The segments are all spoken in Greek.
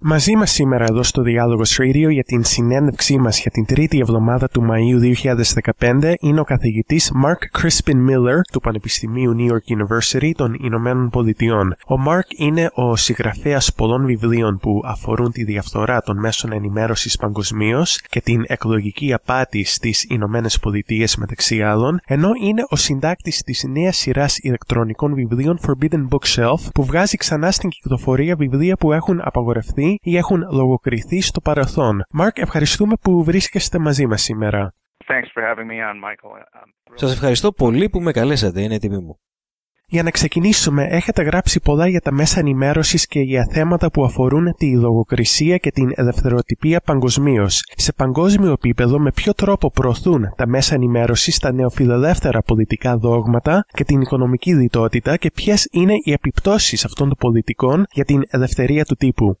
Μαζί μας σήμερα εδώ στο Διάλογος Radio για την συνέντευξή μας για την τρίτη εβδομάδα του Μαΐου 2015 είναι ο καθηγητής Mark Crispin Miller του Πανεπιστημίου New York University των Ηνωμένων Πολιτειών. Ο Mark είναι ο συγγραφέας πολλών βιβλίων που αφορούν τη διαφθορά των μέσων ενημέρωσης παγκοσμίως και την εκλογική απάτη στις Ηνωμένες Πολιτείες μεταξύ άλλων, ενώ είναι ο συντάκτης της νέας σειράς ηλεκτρονικών βιβλίων Forbidden Bookshelf που βγάζει ξανά στην κυκλοφορία βιβλία που έχουν απαγορευτεί ή έχουν λογοκριθεί στο παρελθόν. Μάρκ, ευχαριστούμε που βρίσκεστε μαζί μας σήμερα. Σας ευχαριστώ πολύ που με καλέσατε, είναι τιμή μου. Για να ξεκινήσουμε, έχετε γράψει πολλά για τα μέσα ενημέρωσης και για θέματα που αφορούν τη λογοκρισία και την ελευθεροτυπία παγκοσμίως. Σε παγκόσμιο επίπεδο, με ποιο τρόπο προωθούν τα μέσα ενημέρωσης τα νεοφιλελεύθερα πολιτικά δόγματα και την οικονομική λιτότητα και ποιες είναι οι επιπτώσεις αυτών των πολιτικών για την ελευθερία του τύπου;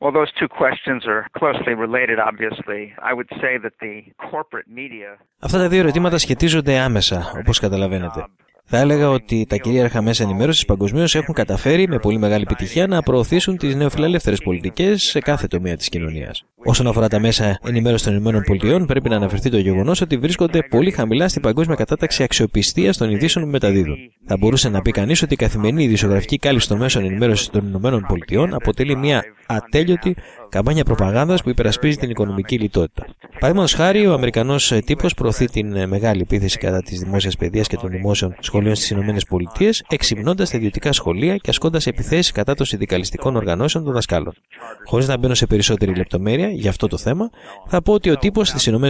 Well, those two questions are closely related, obviously. I would say that the corporate media... Αυτά τα δύο ερωτήματα σχετίζονται άμεσα, όπως καταλαβαίνετε. Θα έλεγα ότι τα κυρίαρχα μέσα ενημέρωσης παγκοσμίως έχουν καταφέρει με πολύ μεγάλη επιτυχία να προωθήσουν τις νεοφιλελεύθερες πολιτικές σε κάθε τομέα της κοινωνίας. Όσον αφορά τα μέσα ενημέρωσης των ΗΠΑ, πρέπει να αναφερθεί το γεγονός ότι βρίσκονται πολύ χαμηλά στην παγκόσμια κατάταξη αξιοπιστίας των ειδήσεων που μεταδίδουν. Θα μπορούσε να πει κανείς ότι η καθημερινή ειδησιογραφική κάλυψη των μέσων ενημέρωσης των ΗΠΑ αποτελεί μια ατέλειωτη καμπάνια προπαγάνδας που υπερασπίζει την οικονομική λιτότητα. Παραδείγματος χάρη, ο Αμερικανός τύπος προωθεί την ε, μεγάλη επίθεση κατά της δημόσιας παιδείας και των δημόσιων σχολείων στις ΗΠΑ, εξυμνώντας τα ιδιωτικά σχολεία και ασκώντας επιθέσεις κατά των συνδικαλιστικών οργανώσεων των δασκάλων. Χωρίς να μπαίνω σε περισσότερη λεπτομέρεια για αυτό το θέμα, θα πω ότι ο τύπος στις ΗΠΑ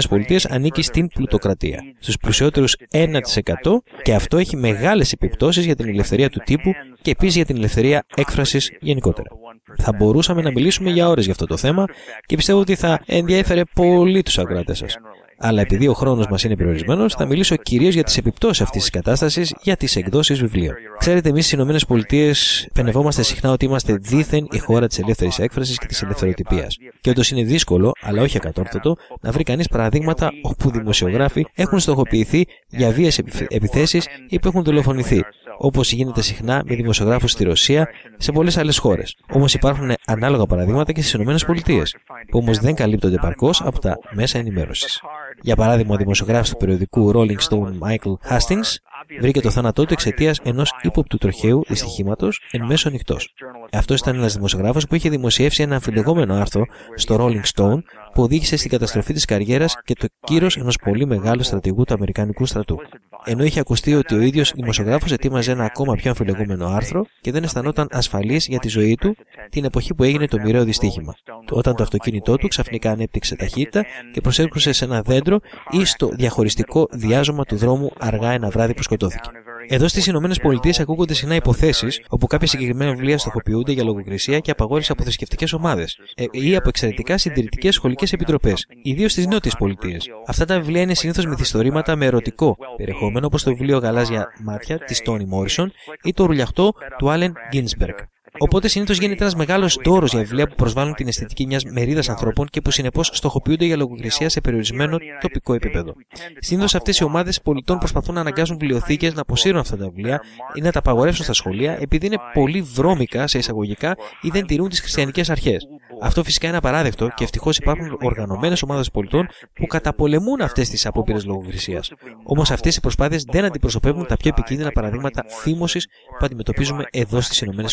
ανήκει στην πλουτοκρατία, στους πλουσιότερους 1% και αυτό έχει μεγάλες επιπτώσεις για την ελευθερία του τύπου και επίσης για την ελευθερία έκφρασης γενικότερα. Θα μπορούσαμε να μιλήσουμε για ώρες για αυτό το θέμα και πιστεύω ότι θα ενδιέφερε πολύ τους ακροατές σας. Αλλά επειδή ο χρόνος μας είναι περιορισμένος, θα μιλήσω κυρίως για τις επιπτώσεις αυτής της κατάστασης για τις εκδόσεις βιβλίων. Ξέρετε, εμείς στις ΗΠΑ πενευόμαστε συχνά ότι είμαστε δίθεν η χώρα της ελεύθερης έκφρασης και της ελευθεροτυπία. Και όντως είναι δύσκολο, αλλά όχι ακατόρθωτο, να βρει κανείς παραδείγματα όπου δημοσιογράφοι έχουν στοχοποιηθεί για βίες επιθέσεις ή που έχουν δολοφονηθεί όπως γίνεται συχνά με δημοσιογράφους στη Ρωσία σε πολλές άλλες χώρες. Όμως υπάρχουν ανάλογα παραδείγματα και στις ΗΠΑ, που όμως δεν καλύπτονται επαρκώ από τα μέσα ενημέρωσης. Για παράδειγμα, ο δημοσιογράφος του περιοδικού Rolling Stone Michael Hastings βρήκε το θάνατό του εξαιτίας ενός ύποπτου τροχαίου δυστυχήματος εν μέσω ανοιχτός. Αυτός ήταν ένας δημοσιογράφος που είχε δημοσιεύσει ένα αμφιλεγόμενο άρθρο στο Rolling Stone που οδήγησε στην καταστροφή της καριέρας και το κύρος ενός πολύ μεγάλου στρατηγού του Αμερικανικού στρατού. Ενώ είχε ακουστεί ότι ο ίδιος δημοσιογράφος ετοίμαζε ένα ακόμα πιο αμφιλεγόμενο άρθρο και δεν αισθανόταν ασφαλής για τη ζωή του την εποχή που έγινε το μοιραίο δυστύχημα. Όταν το αυτοκίνητό του ξαφνικά ανέπτυξε ταχύτητα και προσέρχωσε σε ένα δέντρο ή στο διαχωριστικό διάζωμα του δρόμου αργά ένα βράδυ που σκοτώθηκε. Εδώ στις Ηνωμένες Πολιτείες ακούγονται συχνά υποθέσεις όπου κάποια συγκεκριμένα βιβλία στοχοποιούνται για λογοκρισία και απαγόρευση από θρησκευτικές ομάδες ε, ή από εξαιρετικά συντηρητικές σχολικές επιτροπές, ιδίως στις νότιες πολιτείες. Αυτά τα βιβλία είναι συνήθως μυθιστορήματα με ερωτικό περιεχόμενο όπως το βιβλίο Γαλάζια Μάτια της Τόνι Μόρισον ή το ρουλιαχτό του Άλεν Γκίνσμπεργκ. Οπότε συνήθως γίνεται ένας μεγάλος δώρος για βιβλία που προσβάλλουν την αισθητική μιας μερίδας ανθρώπων και που συνεπώς στοχοποιούνται για λογοκρισία σε περιορισμένο τοπικό επίπεδο. Συνήθως αυτές οι ομάδες πολιτών προσπαθούν να αναγκάσουν βιβλιοθήκες να αποσύρουν αυτά τα βιβλία ή να τα απαγορεύσουν στα σχολεία επειδή είναι πολύ βρώμικα σε εισαγωγικά ή δεν τηρούν τις χριστιανικές αρχές. Αυτό φυσικά είναι απαράδεκτο και ευτυχώς υπάρχουν οργανωμένες ομάδες πολιτών που καταπολεμούν αυτές τις απόπειρες λογοκρισίας. Όμως αυτές οι προσπάθειες δεν αντιπροσωπεύουν τα πιο επικίνδυνα παραδείγματα φήμωσης που αντιμετωπίζουμε εδώ στις ΗΠΑ.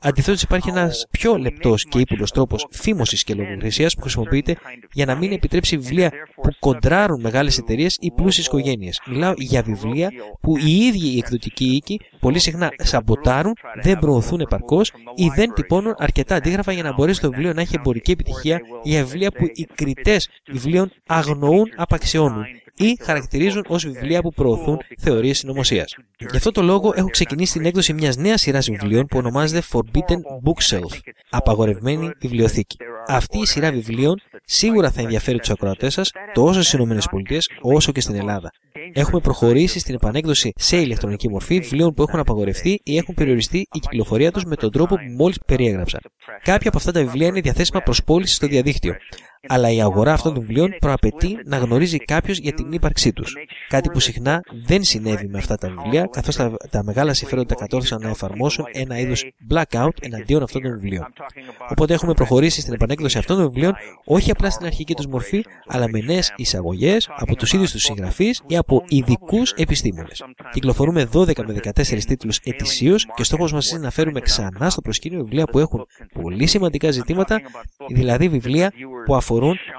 Αντιθέτως, υπάρχει ένας πιο λεπτός και ύπουλος τρόπο φήμωσης και λογοκρισίας που χρησιμοποιείται για να μην επιτρέψει βιβλία που κοντράρουν μεγάλες εταιρείες ή πλούσιες οικογένειες. Μιλάω για βιβλία που οι ίδιοι οι εκδοτικοί οίκοι πολύ συχνά σαμποτάρουν, δεν προωθούν επαρκώς ή δεν τυπώνουν αρκετά αντίγραφα για να μπορέσει το βιβλίο να έχει εμπορική επιτυχία για βιβλία που οι κριτές βιβλίων αγνοούν, απαξιώνουν ή χαρακτηρίζουν ως βιβλία που προωθούν θεωρίες συνωμοσίας. Γι' αυτό το λόγο έχω ξεκινήσει την έκδοση μιας νέας σειράς βιβλίων που ονομάζεται Forbidden Bookshelf, απαγορευμένη βιβλιοθήκη. Αυτή η σειρά βιβλίων σίγουρα θα ενδιαφέρει τους ακροατές σας τόσο στις ΗΠΑ όσο και στην Ελλάδα. Έχουμε προχωρήσει στην επανέκδοση σε ηλεκτρονική μορφή βιβλίων που έχουν απαγορευτεί ή έχουν περιοριστεί η κυκλοφορία τους με τον τρόπο που μόλις περιέγραψα. Κάποια από αυτά τα βιβλία είναι διαθέσιμα προς πώληση στο διαδίκτυο. Αλλά η αγορά αυτών των βιβλίων προαπαιτεί να γνωρίζει κάποιος για την ύπαρξή τους. Κάτι που συχνά δεν συνέβη με αυτά τα βιβλία, καθώς τα, τα μεγάλα συμφέροντα κατόρθωσαν να εφαρμόσουν ένα είδος blackout εναντίον αυτών των βιβλίων. Οπότε έχουμε προχωρήσει στην επανέκδοση αυτών των βιβλίων όχι απλά στην αρχική τους μορφή, αλλά με νέες εισαγωγές από τους ίδιους τους συγγραφείς ή από ειδικούς επιστήμονες. Κυκλοφορούμε 12 με 14 τίτλους ετησίως και στόχος μας είναι να φέρουμε ξανά στο προσκήνιο βιβλία που έχουν πολύ σημαντικά ζητήματα, δηλαδή βιβλία που αφορούν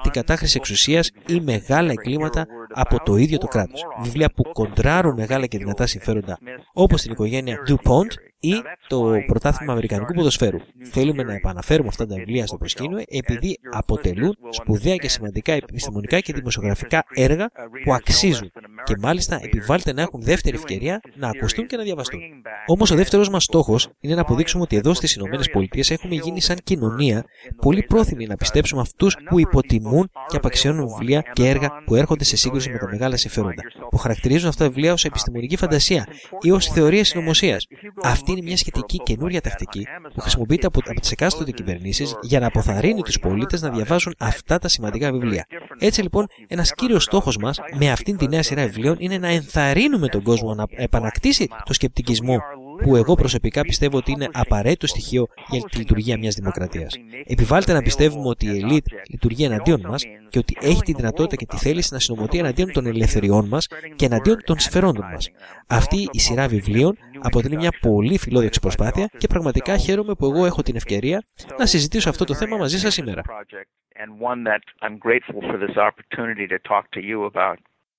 την κατάχρηση εξουσίας ή μεγάλα εγκλήματα από το ίδιο το κράτος. Βιβλία που κοντράρουν μεγάλα και δυνατά συμφέροντα, όπως την οικογένεια DuPont ή το πρωτάθλημα Αμερικανικού ποδοσφαίρου. Θέλουμε να επαναφέρουμε αυτά τα βιβλία στο προσκήνιο επειδή αποτελούν σπουδαία και σημαντικά επιστημονικά και δημοσιογραφικά έργα που αξίζουν και μάλιστα επιβάλλεται να έχουν δεύτερη ευκαιρία να ακουστούν και να διαβαστούν. Όμως ο δεύτερος μας στόχος είναι να αποδείξουμε ότι εδώ στις ΗΠΑ έχουμε γίνει σαν κοινωνία πολύ πρόθυμοι να πιστέψουμε αυτούς που υποτιμούν και απαξιώνουν βιβλία και έργα που έρχονται σε σύγκρουση με τα μεγάλα συμφέροντα, που χαρακτηρίζουν αυτά τα βιβλία ως επιστημονική φαντασία ή ως θεωρίε συνωμοσία. Αυτή είναι μια σχετική καινούρια τακτική που χρησιμοποιείται από, από τις εκάστοτε κυβερνήσεις για να αποθαρρύνει τους πολίτες να διαβάζουν αυτά τα σημαντικά βιβλία. Έτσι λοιπόν, ένας κύριος στόχος μας με αυτήν τη νέα σειρά βιβλίων είναι να ενθαρρύνουμε τον κόσμο να επανακτήσει το σκεπτικισμό που εγώ προσωπικά πιστεύω ότι είναι απαραίτητο στοιχείο για τη λειτουργία μιας δημοκρατίας. Επιβάλλεται να πιστεύουμε ότι η ελίτ λειτουργεί εναντίον μας και ότι έχει τη δυνατότητα και τη θέληση να συνομωτεί εναντίον των ελευθεριών μας και εναντίον των συμφερόντων μας. Αυτή η σειρά βιβλίων αποτελεί μια πολύ φιλόδοξη προσπάθεια και πραγματικά χαίρομαι που εγώ έχω την ευκαιρία να συζητήσω αυτό το θέμα μαζί σας σήμερα.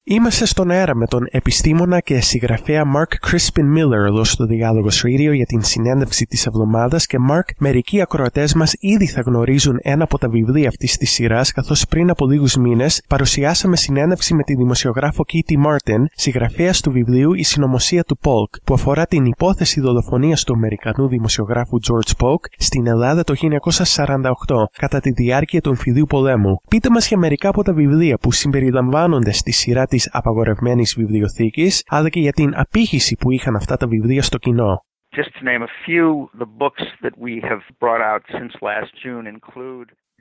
Είμαστε στον αέρα με τον επιστήμονα και συγγραφέα Mark Crispin Miller εδώ στο Διάλογος Radio για την συνέντευξη της εβδομάδας και Mark, μερικοί ακροατές μας ήδη θα γνωρίζουν ένα από τα βιβλία αυτής της σειράς καθώς πριν από λίγους μήνες παρουσιάσαμε συνέντευξη με τη δημοσιογράφο Katie Martin, συγγραφέας του βιβλίου «Η συνωμοσία του Polk» που αφορά την υπόθεση δολοφονίας του Αμερικανού δημοσιογράφου George Polk στην Ελλάδα το 1948 κατά τη διάρκεια του εμφυλίου πολέμου. Πείτε μας για μερικά από τα βιβλία που συμπεριλαμβάνονται στη σειρά της απαγορευμένης βιβλιοθήκης, αλλά και για την απήχηση που είχαν αυτά τα βιβλία στο κοινό.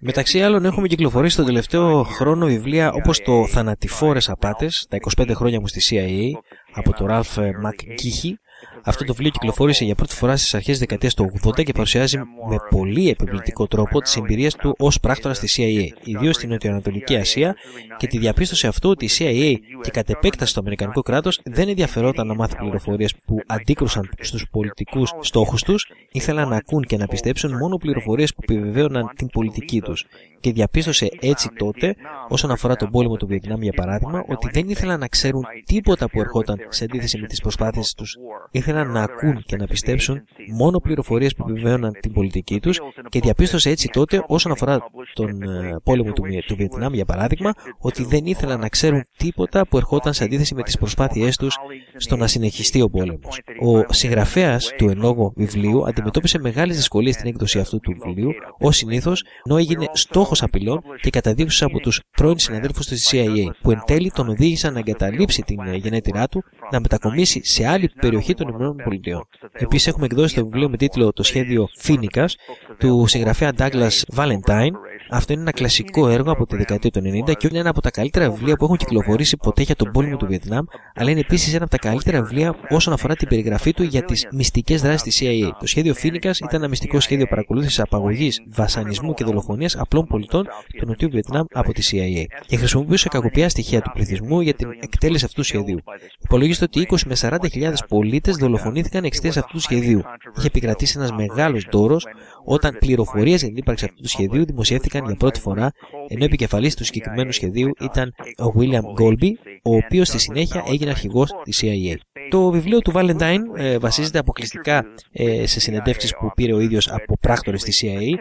Μεταξύ άλλων έχουμε κυκλοφορήσει τον τελευταίο χρόνο βιβλία όπως το «Θανατηφόρες απάτες», τα 25 χρόνια μου στη CIA, από τον Ralph McGeehee, αυτό το βιβλίο κυκλοφόρησε για πρώτη φορά στις αρχές δεκαετίας του 80 και παρουσιάζει με πολύ επιβλητικό τρόπο τις εμπειρίες του ως πράκτορα στη CIA, ιδίως στην Νοτιοανατολική Ασία, και τη διαπίστωση αυτού ότι η CIA και κατ' επέκταση το Αμερικανικό κράτος δεν ενδιαφερόταν να μάθει πληροφορίες που αντίκρουσαν στους πολιτικούς στόχους τους, ήθελαν να ακούν και να πιστέψουν μόνο πληροφορίες που επιβεβαίωναν την πολιτική τους. Και διαπίστωσε έτσι τότε, όσον αφορά τον πόλεμο του Βιετνάμ για παράδειγμα, ότι δεν ήθελαν να ξέρουν τίποτα που ερχόταν σε αντίθεση με τις προσπάθειες τους ήθελαν να ακούν και να πιστέψουν μόνο πληροφορίες που επιβεβαίωναν την πολιτική τους και διαπίστωσε έτσι τότε, όσον αφορά τον ε, πόλεμο του, του Βιετνάμ για παράδειγμα, ότι δεν ήθελαν να ξέρουν τίποτα που ερχόταν σε αντίθεση με τις προσπάθειές τους στο να συνεχιστεί ο πόλεμος. Ο συγγραφέας του εν λόγω βιβλίου αντιμετώπισε μεγάλες δυσκολίες στην έκδοση αυτού του βιβλίου, ως συνήθως, ενώ έγινε στόχος απειλών και καταδίωξη από τους πρώην συναδέλφους της CIA, που εν τέλει τον οδήγησαν να εγκαταλείψει την ε, γενέτειρά του, να μετακομίσει σε άλλη περιοχή των ΗΠΑ. Επίσης, έχουμε εκδώσει το βιβλίο με τίτλο Το σχέδιο Φίνικας του συγγραφέα Douglas Valentine. Αυτό είναι ένα κλασικό έργο από τη δεκαετία του 90 και είναι ένα από τα καλύτερα βιβλία που έχουν κυκλοφορήσει ποτέ για τον πόλεμο του Βιετνάμ, αλλά είναι επίσης ένα από τα καλύτερα βιβλία όσον αφορά την περιγραφή του για τις μυστικές δράσεις της CIA. Το σχέδιο Φίνικας ήταν ένα μυστικό σχέδιο παρακολούθησης απαγωγής, βασανισμού και δολοφονίας απλών πολιτών του Νοτιού Βιετνάμ από τη CIA και χρησιμοποιούσε κακοπιά στοιχεία του πληθυσμού για την εκτέλεση αυτού του σχεδίου. Υπολογίζεται ότι 20 με 40.000 πολίτες δολοφονήθηκαν εξαιτίας αυτού του σχεδίου. Είχε επικρατήσει ένας μεγάλος δώρο όταν πληροφορίες για την ύπαρξη αυτού του σχεδίου δημοσιεύτηκαν για πρώτη φορά, ενώ επικεφαλής του συγκεκριμένου σχεδίου ήταν ο William Golby, ο οποίος στη συνέχεια έγινε αρχηγός της CIA. Το βιβλίο του Valentine ε, βασίζεται αποκλειστικά ε, σε συνεντεύξεις που πήρε ο ίδιος από πράκτορες της CIA,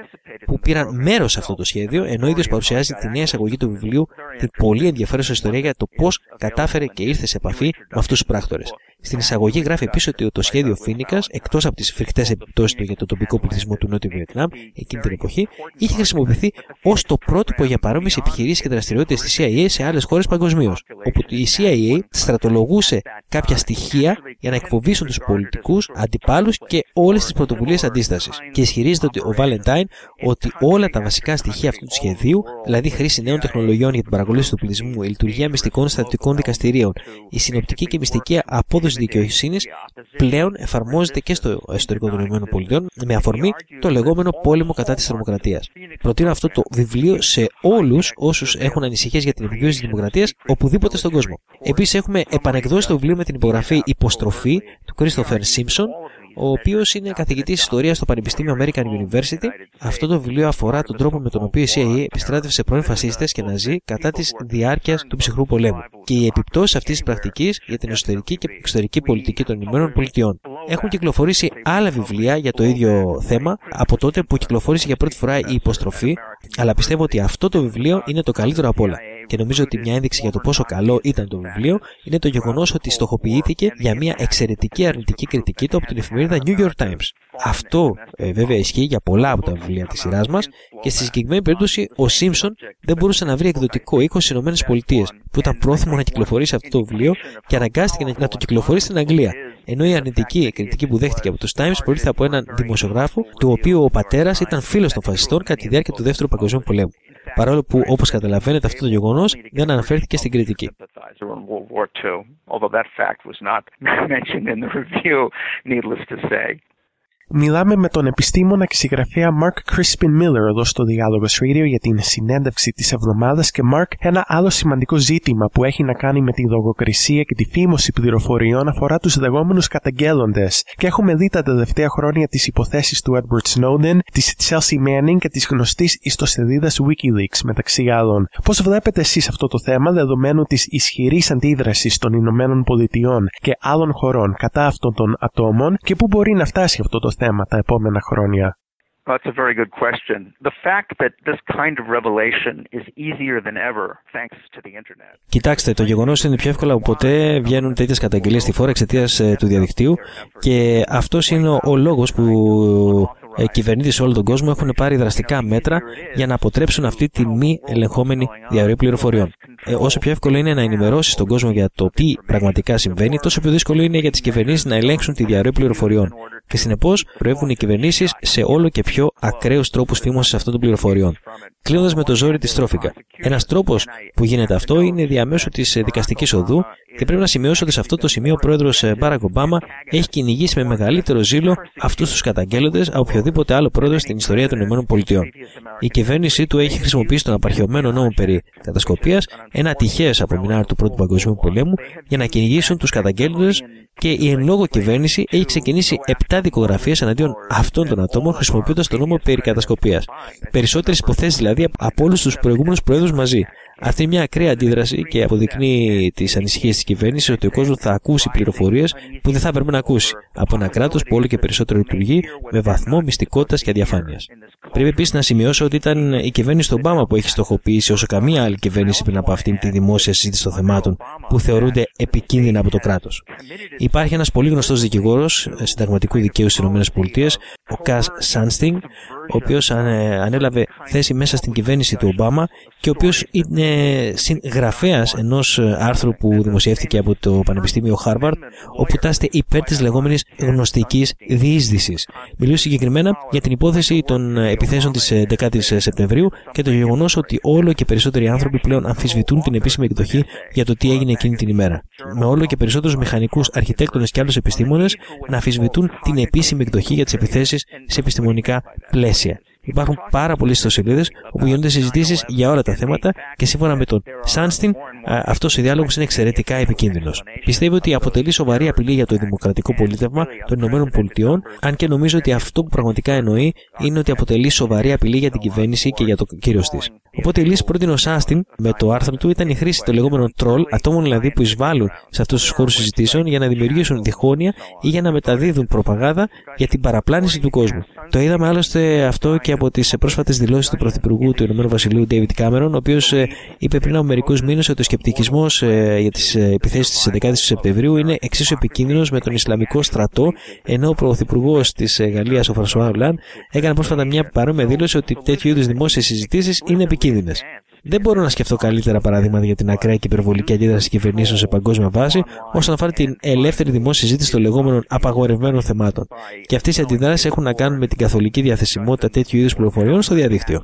που πήραν μέρος σε αυτό το σχέδιο, ενώ ο ίδιος παρουσιάζει τη νέα εισαγωγή του βιβλίου, την πολύ ενδιαφέρουσα ιστορία για το πώς κατάφερε και ήρθε σε επαφή με αυτούς τους πράκτορες. Στην εισαγωγή γράφει επίσης ότι το σχέδιο Φίνικα, εκτός από τις φρικτές επιπτώσεις του για το τοπικό πληθυσμό του Νότιου Βιετνάμ εκείνη την εποχή, είχε χρησιμοποιηθεί ως το πρότυπο για παρόμοιες επιχειρήσεις και δραστηριότητες της CIA σε άλλες χώρες παγκοσμίως. Όπου η CIA στρατολογούσε κάποια στοιχεία για να εκφοβήσουν τους πολιτικούς, αντιπάλους και όλες τις πρωτοβουλίες αντίστασης. Και ισχυρίζεται ότι ο Valentine ότι ότι όλα τα βασικά στοιχεία αυτού του σχεδίου, δηλαδή χρήση νέων τεχνολογιών για την παρακολούθηση του πληθυσμού, η λειτουργία μυστικών στατικών δικαστηρίων, η συνοπτική και μυστική απόδοση δικαιοσύνης, πλέον εφαρμόζεται και στο εσωτερικό των ΗΠΑ με αφορμή το λεγόμενο πόλεμο κατά της τρομοκρατίας. Προτείνω αυτό το βιβλίο σε όλους όσους έχουν ανησυχίες για την επιβίωση της δημοκρατίας οπουδήποτε στον κόσμο. Επίσης, έχουμε επανεκδώσει το βιβλίο με την υπογραφή Υποστροφή του Christopher Simpson, ο οποίος είναι καθηγητής ιστορίας στο Πανεπιστήμιο American University. Αυτό το βιβλίο αφορά τον τρόπο με τον οποίο η CIA επιστράτευσε πρώην φασίστες και ναζί κατά της διάρκειας του ψυχρού πολέμου και οι επιπτώσεις αυτής της πρακτικής για την εσωτερική και εξωτερική πολιτική των ΗΠΑ. Έχουν κυκλοφορήσει άλλα βιβλία για το ίδιο θέμα από τότε που κυκλοφόρησε για πρώτη φορά η υποστροφή, αλλά πιστεύω ότι αυτό το βιβλίο είναι το καλύτερο από όλα. Και νομίζω ότι μια ένδειξη για το πόσο καλό ήταν το βιβλίο είναι το γεγονός ότι στοχοποιήθηκε για μια εξαιρετική αρνητική κριτική του από την εφημερίδα New York Times. Αυτό ε, βέβαια ισχύει για πολλά από τα βιβλία της σειράς μας και στη συγκεκριμένη περίπτωση ο Σίμψον δεν μπορούσε να βρει εκδοτικό οίκο στις ΗΠΑ που ήταν πρόθυμο να κυκλοφορήσει αυτό το βιβλίο και αναγκάστηκε να το κυκλοφορήσει στην Αγγλία. Ενώ η αρνητική κριτική που δέχτηκε από τους Times προήλθε από έναν δημοσιογράφο, του οποίου ο πατέρας ήταν φίλος των φασιστών κατά τη διάρκεια του Δεύτερου Παγκοσμίου Πολέμου παρόλο που όπως καταλαβαίνετε αυτό το γεγονός δεν αναφέρθηκε στην κριτική. Μιλάμε με τον επιστήμονα και συγγραφέα Mark Crispin Miller εδώ στο Διάλογος Radio για την συνέντευξη της εβδομάδας και Mark ένα άλλο σημαντικό ζήτημα που έχει να κάνει με τη λογοκρισία και τη φήμωση πληροφοριών αφορά τους λεγόμενους καταγγέλλοντες και έχουμε δει τα τελευταία χρόνια τις υποθέσεις του Edward Snowden, της Chelsea Manning και της γνωστής ιστοσελίδας Wikileaks μεταξύ άλλων. Πώς βλέπετε εσείς αυτό το θέμα δεδομένου της ισχυρής αντίδρασης των Ηνωμένων Πολιτειών και άλλων χωρών κατά αυτών των ατόμων και πού μπορεί να φτάσει αυτό το θέμα; Τα επόμενα χρόνια; That's a very good question. The fact that this kind of revelation is easier than ever thanks to the internet. Κοιτάξτε, το γεγονός είναι πιο εύκολα από ποτέ βγαίνουν τέτοιες καταγγελίες στη φόρα εξαιτίας ε, του διαδικτύου και αυτός είναι ο λόγος που ε, κυβερνήτες σε όλο τον κόσμο έχουν πάρει δραστικά μέτρα για να αποτρέψουν αυτή τη μη ελεγχόμενη διαρροή πληροφοριών. Ε, όσο πιο εύκολο είναι να ενημερώσεις τον κόσμο για το τι πραγματικά συμβαίνει, τόσο πιο δύσκολο είναι για τις κυβερνήσεις να ελέγξουν τη διαρροή πληροφοριών. Και συνεπώς προέβουν οι κυβερνήσεις σε όλο και πιο ακραίους τρόπους φήμωση αυτών των πληροφοριών. Κλείνοντας με το ζόρι της τρόφικα. Ένας τρόπος που γίνεται αυτό είναι διαμέσου της δικαστικής οδού και πρέπει να σημειώσω ότι σε αυτό το σημείο ο πρόεδρος Μπάρακ Ομπάμα έχει κυνηγήσει με μεγαλύτερο ζήλο αυτούς τους καταγγέλλοντες από οποιοδήποτε άλλο πρόεδρο στην ιστορία των ΗΠΑ. Η κυβέρνησή του έχει χρησιμοποιήσει τον απαρχαιωμένο νόμο περί κατασκοπίας, ένα ατυχέ απομεινάριο του Πρώτου Παγκοσμίου Πολέμου, για να κυνηγήσουν τους καταγγέλλοντες και η εν λόγω κυβέρνηση έχει ξεκινήσει 7 δικογραφίες εναντίον αυτών των ατόμων χρησιμοποιώντας τον νόμο περί κατασκοπίας. Περισσότερες υποθέσεις δηλαδή από όλους τους προηγούμενους πρόεδρους μαζί. Αυτή είναι μια ακραία αντίδραση και αποδεικνύει τις ανησυχίες της κυβέρνησης ότι ο κόσμος θα ακούσει πληροφορίες που δεν θα έπρεπε να ακούσει από ένα κράτος που όλο και περισσότερο λειτουργεί με βαθμό μυστικότητας και αδιαφάνειας. Πρέπει επίσης να σημειώσω ότι ήταν η κυβέρνηση του Ομπάμα που έχει στοχοποιήσει όσο καμία άλλη κυβέρνηση πριν από αυτήν τη δημόσια συζήτηση των θεμάτων που θεωρούνται επικίνδυνα από το κράτος. Υπάρχει ένας πολύ γνωστός δικηγόρος συνταγματικού δικαίου στις ΗΠΑ, ο Κας Σάνστινγκ, ο οποίος ανέλαβε θέση μέσα στην κυβέρνηση του Ομπάμα και ο οποίος είναι συγγραφέας ενός άρθρου που δημοσιεύτηκε από το Πανεπιστήμιο Χάρβαρντ, όπου τάστε υπέρ της λεγόμενης γνωστικής διείσδυσης. Μιλούσε συγκεκριμένα για την υπόθεση των επιθέσεων της 10η Σεπτεμβρίου και το γεγονός ότι όλο και περισσότεροι άνθρωποι πλέον αμφισβητούν την επίσημη εκδοχή για το τι έγινε εκείνη την ημέρα. Με όλο και περισσότερους μηχανικούς, αρχιτέκτονες και άλλους επιστήμονες να αμφισβητούν την επίσημη εκδοχή για τις επιθέσεις σε επιστημονικά πλαίσια. Υπάρχουν πάρα πολλές ιστοσελίδες όπου γίνονται συζητήσεις για όλα τα θέματα και σύμφωνα με τον Σάνστιν, αυτός ο διάλογος είναι εξαιρετικά επικίνδυνος. Πιστεύω ότι αποτελεί σοβαρή απειλή για το δημοκρατικό πολίτευμα των ΗΠΑ, αν και νομίζω ότι αυτό που πραγματικά εννοεί είναι ότι αποτελεί σοβαρή απειλή για την κυβέρνηση και για το κύριο της. Οπότε η λύση που πρότεινε ο Σάστιν με το άρθρο του ήταν η χρήση των λεγόμενων τρόλ, ατόμων δηλαδή που εισβάλλουν σε αυτούς τους χώρους συζητήσεων για να δημιουργήσουν διχόνοια ή για να μεταδίδουν προπαγάνδα για την παραπλάνηση του κόσμου. Το είδαμε άλλωστε αυτό και από τις πρόσφατες δηλώσεις του Πρωθυπουργού του Ηνωμένου Βασιλείου, David Cameron, ο οποίος ε, είπε πριν από μερικούς μήνες ότι ο σκεπτικισμός ε, για τις ε, επιθέσεις της 11η Σεπτεμβρίου είναι εξίσου επικίνδυνος με τον Ισλαμικό στρατό, ενώ ο Πρωθυπουργός της Γαλλίας, ο Φρανσουά Ολάν, έκανε πρόσφατα μια παρόμοια δήλωση ότι τέτοιου είδους δημόσιες συζητήσεις είναι επικίνδυνες. Δεν μπορώ να σκεφτώ καλύτερα παραδείγματα για την ακραία και υπερβολική αντίδραση κυβερνήσεων σε παγκόσμια βάση όσον αφορά την ελεύθερη δημόσια συζήτηση των λεγόμενων απαγορευμένων θεμάτων. Και αυτές οι αντιδράσεις έχουν να κάνουν με την καθολική διαθεσιμότητα τέτοιου είδους πληροφοριών στο διαδίκτυο.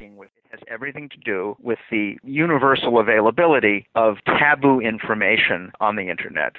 everything to do with the universal availability of taboo information on the internet.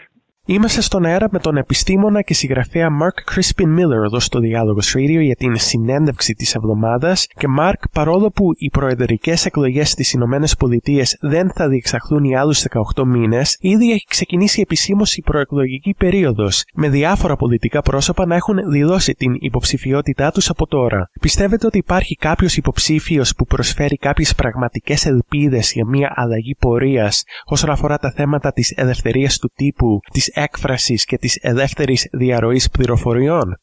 Είμαστε στον αέρα με τον επιστήμονα και συγγραφέα Mark Crispin Miller εδώ στο Διάλογος Radio για την συνέντευξη της εβδομάδας και Mark παρόλο που οι προεδρικές εκλογές στις Ηνωμένες Πολιτείες δεν θα διεξαχθούν οι άλλους 18 μήνες ήδη έχει ξεκινήσει επισήμως η προεκλογική περίοδος με διάφορα πολιτικά πρόσωπα να έχουν δηλώσει την υποψηφιότητά τους από τώρα. Πιστεύετε ότι υπάρχει κάποιος υποψήφιος που προσφέρει κάποιες πραγματικές ελπίδες για μια αλλαγή πορείας όσον αφορά τα θέματα της ελευθερίας του τύπου, της έκφρασης και της ελεύθερης διαρροής πληροφοριών.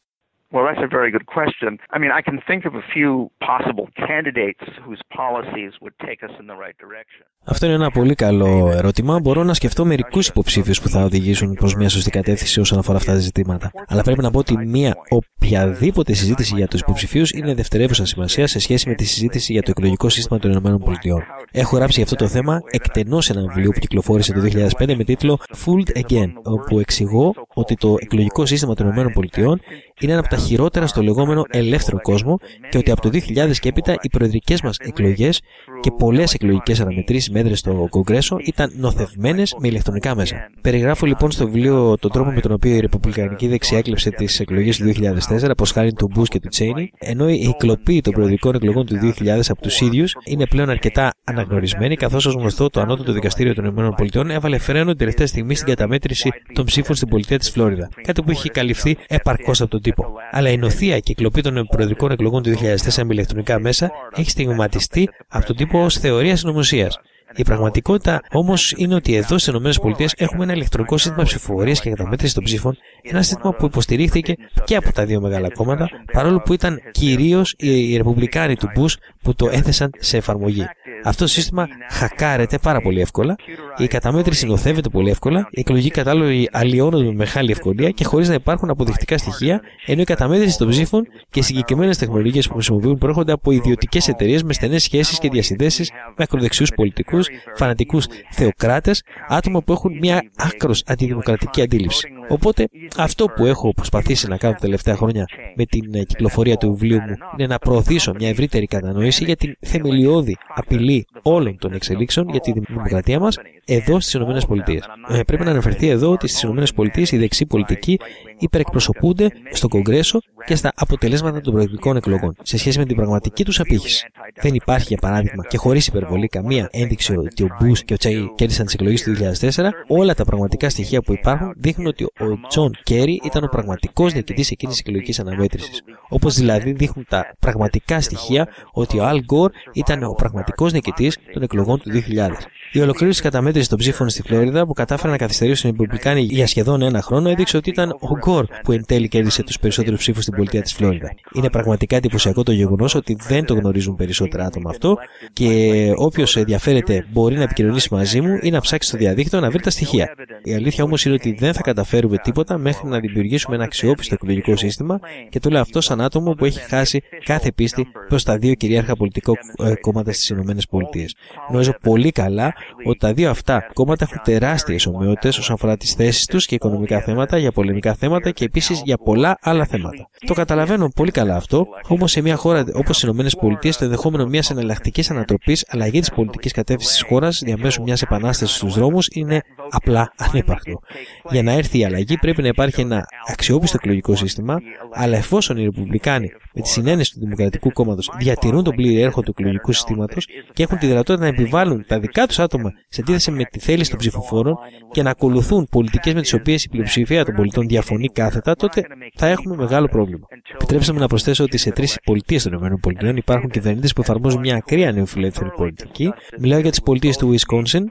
Well, that's a very good question. I mean, I can think of a few possible candidates whose policies would take us in the right direction. Αυτό είναι ένα πολύ καλό ερώτημα. Μπορώ να σκεφτώ μερικούς υποψήφιους που θα οδηγήσουν προς μια σωστή κατεύθυνση όσον αφορά αυτά τα ζητήματα. Αλλά πρέπει να πω ότι μια οποιαδήποτε συζήτηση για τους υποψηφίους είναι δευτερεύουσα σημασία σε σχέση με τη συζήτηση για το εκλογικό σύστημα των ΗΠΑ. Έχω γράψει για αυτό το θέμα εκτενώς ένα βιβλίο που κυκλοφόρησε το 2005 με τίτλο Fooled Again, όπου εξηγώ ότι το εκλογικό σύστημα των ΗΠΑ είναι ένα από τα χειρότερα στο λεγόμενο ελεύθερο κόσμο και ότι από το 2000 και έπειτα οι προεδρικές μας εκλογές και πολλές εκλογικές αναμετρήσεις μέτρες στο Κογκρέσο ήταν νοθευμένες με ηλεκτρονικά μέσα. Περιγράφω λοιπόν στο βιβλίο τον τρόπο με τον οποίο η Ρεπουμπλικανική δεξιά έκλεψε τις εκλογές του 2004, όπω χάρη του Μπούς και του Τσέινι, ενώ η κλοπή των προεδρικών εκλογών του 2000 από τους ίδιους είναι πλέον αρκετά αναγνωρισμένη, καθώς ως γνωστό το Ανώτατο Δικαστήριο των ΗΠΑ έβαλε φρένο την τελευταία στιγμή στην καταμέτρηση των ψήφων στην πολιτεία της Φλόριδα. Κάτι που έχει καλυφθεί επαρκώς από τον τύπο. Αλλά η νοθεία και η κλοπή των προεδρικών εκλογών του 2004 με ηλεκτρονικά μέσα έχει στιγματιστεί από τον τύπο ως θεωρία συνωμοσίας. Η πραγματικότητα όμως είναι ότι εδώ στις ΗΠΑ έχουμε ένα ηλεκτρονικό σύστημα ψηφοφορίας και καταμέτρηση των ψήφων, ένα σύστημα που υποστηρίχθηκε και από τα δύο μεγάλα κόμματα, παρόλο που ήταν κυρίως οι Ρεπουμπλικάνοι του Μπούς που το έθεσαν σε εφαρμογή. Αυτό το σύστημα χακάρεται πάρα πολύ εύκολα, η καταμέτρηση νοθεύεται πολύ εύκολα, οι εκλογικοί κατάλογοι αλλοιώνονται με μεγάλη ευκολία και χωρίς να υπάρχουν αποδεικτικά στοιχεία, ενώ η καταμέτρηση των ψήφων και οι συγκεκριμένες τεχνολογίες που χρησιμοποιούν προέρχονται από ιδιωτικές εταιρείες με στενές σχέσεις και διασυνδέσεις με ακροδεξιούς πολιτικούς, φανατικούς θεοκράτες, άτομα που έχουν μια άκρος αντιδημοκρατική αντίληψη. Οπότε, αυτό που έχω προσπαθήσει να κάνω τα τελευταία χρόνια με την ε, κυκλοφορία του βιβλίου μου είναι να προωθήσω μια ευρύτερη κατανόηση για την θεμελιώδη απειλή όλων των εξελίξεων για τη δημοκρατία μας εδώ στις ΗΠΑ. Ε, πρέπει να αναφερθεί εδώ ότι στις ΗΠΑ οι δεξιοί πολιτικοί υπερεκπροσωπούνται στο Κογκρέσο και στα αποτελέσματα των προεκλογικών εκλογών σε σχέση με την πραγματική τους απήχηση. Δεν υπάρχει, για παράδειγμα, και χωρίς υπερβολή, καμία ένδειξη ότι ο Μπους και ο Τσέινι κέρδισαν τις εκλογές του 2004. Όλα τα πραγματικά στοιχεία που υπάρχουν δείχνουν ότι ο Τζον Κέρι ήταν ο πραγματικός νικητής εκείνης της εκλογικής αναμέτρησης. Όπως δηλαδή δείχνουν τα πραγματικά στοιχεία ότι ο Αλ Γκορ ήταν ο πραγματικός νικητή των εκλογών του 2000. Η ολοκληρωμένη καταμέτρηση των ψήφων στη Φλόριδα που κατάφεραν να καθυστερήσουν οι Ρεπουμπλικάνοι για σχεδόν ένα χρόνο έδειξε ότι ήταν ο Γκορ που εν τέλει κέρδισε τους περισσότερους ψήφους στην πολιτεία της Φλόριδα. Είναι πραγματικά εντυπωσιακό το γεγονός ότι δεν το γνωρίζουν περισσότερα άτομα αυτό και όποιος ενδιαφέρεται μπορεί να επικοινωνήσει μαζί μου ή να ψάξει στο διαδίκτυο να βρει τα στοιχεία. Η αλήθεια όμως είναι ότι δεν θα καταφέρουμε τίποτα μέχρι να δημιουργήσουμε ένα αξιόπιστο εκλογικό σύστημα και το λέω αυτό σαν άτομο που έχει χάσει κάθε πίστη προς τα δύο κυρίαρχα πολιτικό ε, κόμματα στις ΗΠΑ. Γνωρίζω πολύ καλά ότι τα δύο αυτά κόμματα έχουν τεράστιες ομοιότητες όσον αφορά τις θέσεις τους και οικονομικά θέματα, για πολεμικά θέματα και επίσης για πολλά άλλα θέματα. Το καταλαβαίνω πολύ καλά αυτό, όμως σε μια χώρα όπως οι ΗΠΑ το ενδεχόμενο μιας εναλλακτικής ανατροπής αλλαγή της πολιτικής κατεύθυνσης της χώρας διαμέσου μιας επανάστασης στους δρόμους είναι απλά ανύπαρκτο. Για να έρθει η αλλαγή πρέπει να υπάρχει ένα αξιόπιστο εκλογικό σύστημα, αλλά εφόσον οι Ρεπουμπλικάνοι με τη συνένεση του Δημοκρατικού Κόμματος διατηρούν τον πλήρη έρχο του εκλογικού συστήματος και έχουν τη δυνατότητα να επιβάλλουν τα δικά τους άτομα σε αντίθεση με τη θέληση των ψηφοφόρων και να ακολουθούν πολιτικές με τις οποίες η πλειοψηφία των πολιτών διαφωνεί κάθετα, τότε θα έχουμε μεγάλο πρόβλημα. Επιτρέψτε μου να προσθέσω ότι σε τρεις πολιτείες των ΗΠΑ υπάρχουν κυβερνήτες που εφαρμόζουν μια ακραία νεοφιλελεύθερη πολιτική. Μιλάω για τις πολιτείες του Wisconsin,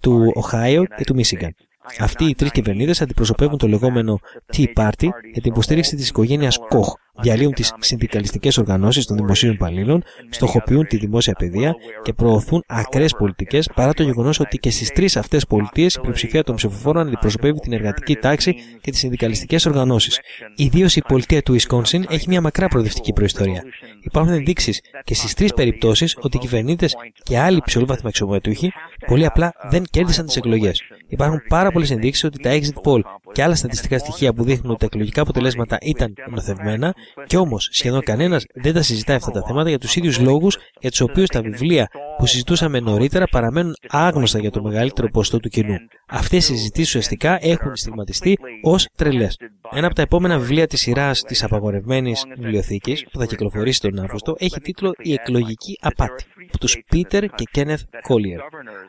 του Οχάιο και του Μίσιγκαν. Αυτοί οι τρεις κυβερνήτες αντιπροσωπεύουν το λεγόμενο Tea Party για την υποστήριξη της οικογένειας Koch. Διαλύουν τις συνδικαλιστικές οργανώσεις των δημοσίων υπαλλήλων, στοχοποιούν τη δημόσια παιδεία και προωθούν ακραίες πολιτικές παρά το γεγονός ότι και στις τρεις αυτές πολιτείες η πλειοψηφία των ψηφοφόρων αντιπροσωπεύει την εργατική τάξη και τις συνδικαλιστικές οργανώσεις. Ιδίως η πολιτεία του Wisconsin έχει μια μακρά προοδευτική προϊστορία. Υπάρχουν ενδείξεις και στις τρεις περιπτώσεις ότι οι κυβερνήτες και άλλοι ψηλόβαθμοι αξιωματούχοι πολύ απλά δεν κέρδισαν τις εκλογές. Υπάρχουν πάρα πολλές ενδείξεις ότι τα exit poll και άλλα στατιστικά στοιχεία που δείχνουν ότι τα εκλογικά αποτελέσματα ήταν νοθευμένα, και όμως σχεδόν κανένας δεν τα συζητάει αυτά τα θέματα για τους ίδιους λόγους για τους οποίους τα βιβλία που συζητούσαμε νωρίτερα παραμένουν άγνωστα για το μεγαλύτερο ποστό του κοινού. Αυτές οι συζητήσεις ουσιαστικά έχουν στιγματιστεί ως τρελές. Ένα από τα επόμενα βιβλία της σειράς της απαγορευμένης βιβλιοθήκης που θα κυκλοφορήσει τον Αύγουστο έχει τίτλο Η εκλογική απάτη από τους Πίτερ και Κένεθ Κόλιερ.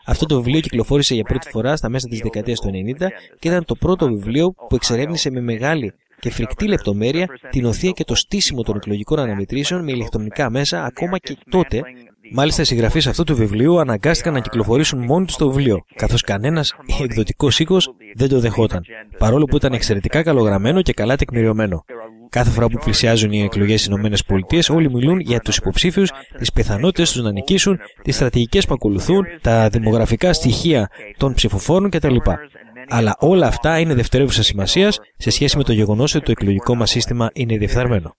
Αυτό το βιβλίο κυκλοφόρησε για πρώτη φορά στα μέσα της δεκαετίας του 90 και ήταν το πρώτο βιβλίο που εξερεύνησε με μεγάλη και φρικτή λεπτομέρεια την οθεία και το στήσιμο των εκλογικών αναμετρήσεων με ηλεκτρονικά μέσα ακόμα και τότε. Μάλιστα, οι συγγραφείς αυτού του βιβλίου αναγκάστηκαν να κυκλοφορήσουν μόνοι τους το βιβλίο, καθώς κανένας εκδοτικός οίκος δεν το δεχόταν, παρόλο που ήταν εξαιρετικά καλογραμμένο και καλά τεκμηριωμένο. Κάθε φορά που πλησιάζουν οι εκλογές στις ΗΠΑ, όλοι μιλούν για τους υποψήφιους, τις πιθανότητες τους να νικήσουν, τις στρατηγικές που ακολουθούν, τα δημογραφικά στοιχεία των ψηφοφόρων κτλ. Αλλά όλα αυτά είναι δευτερεύουσα σημασίας σε σχέση με το γεγονός ότι το εκλογικό μας σύστημα είναι διεφθαρμένο.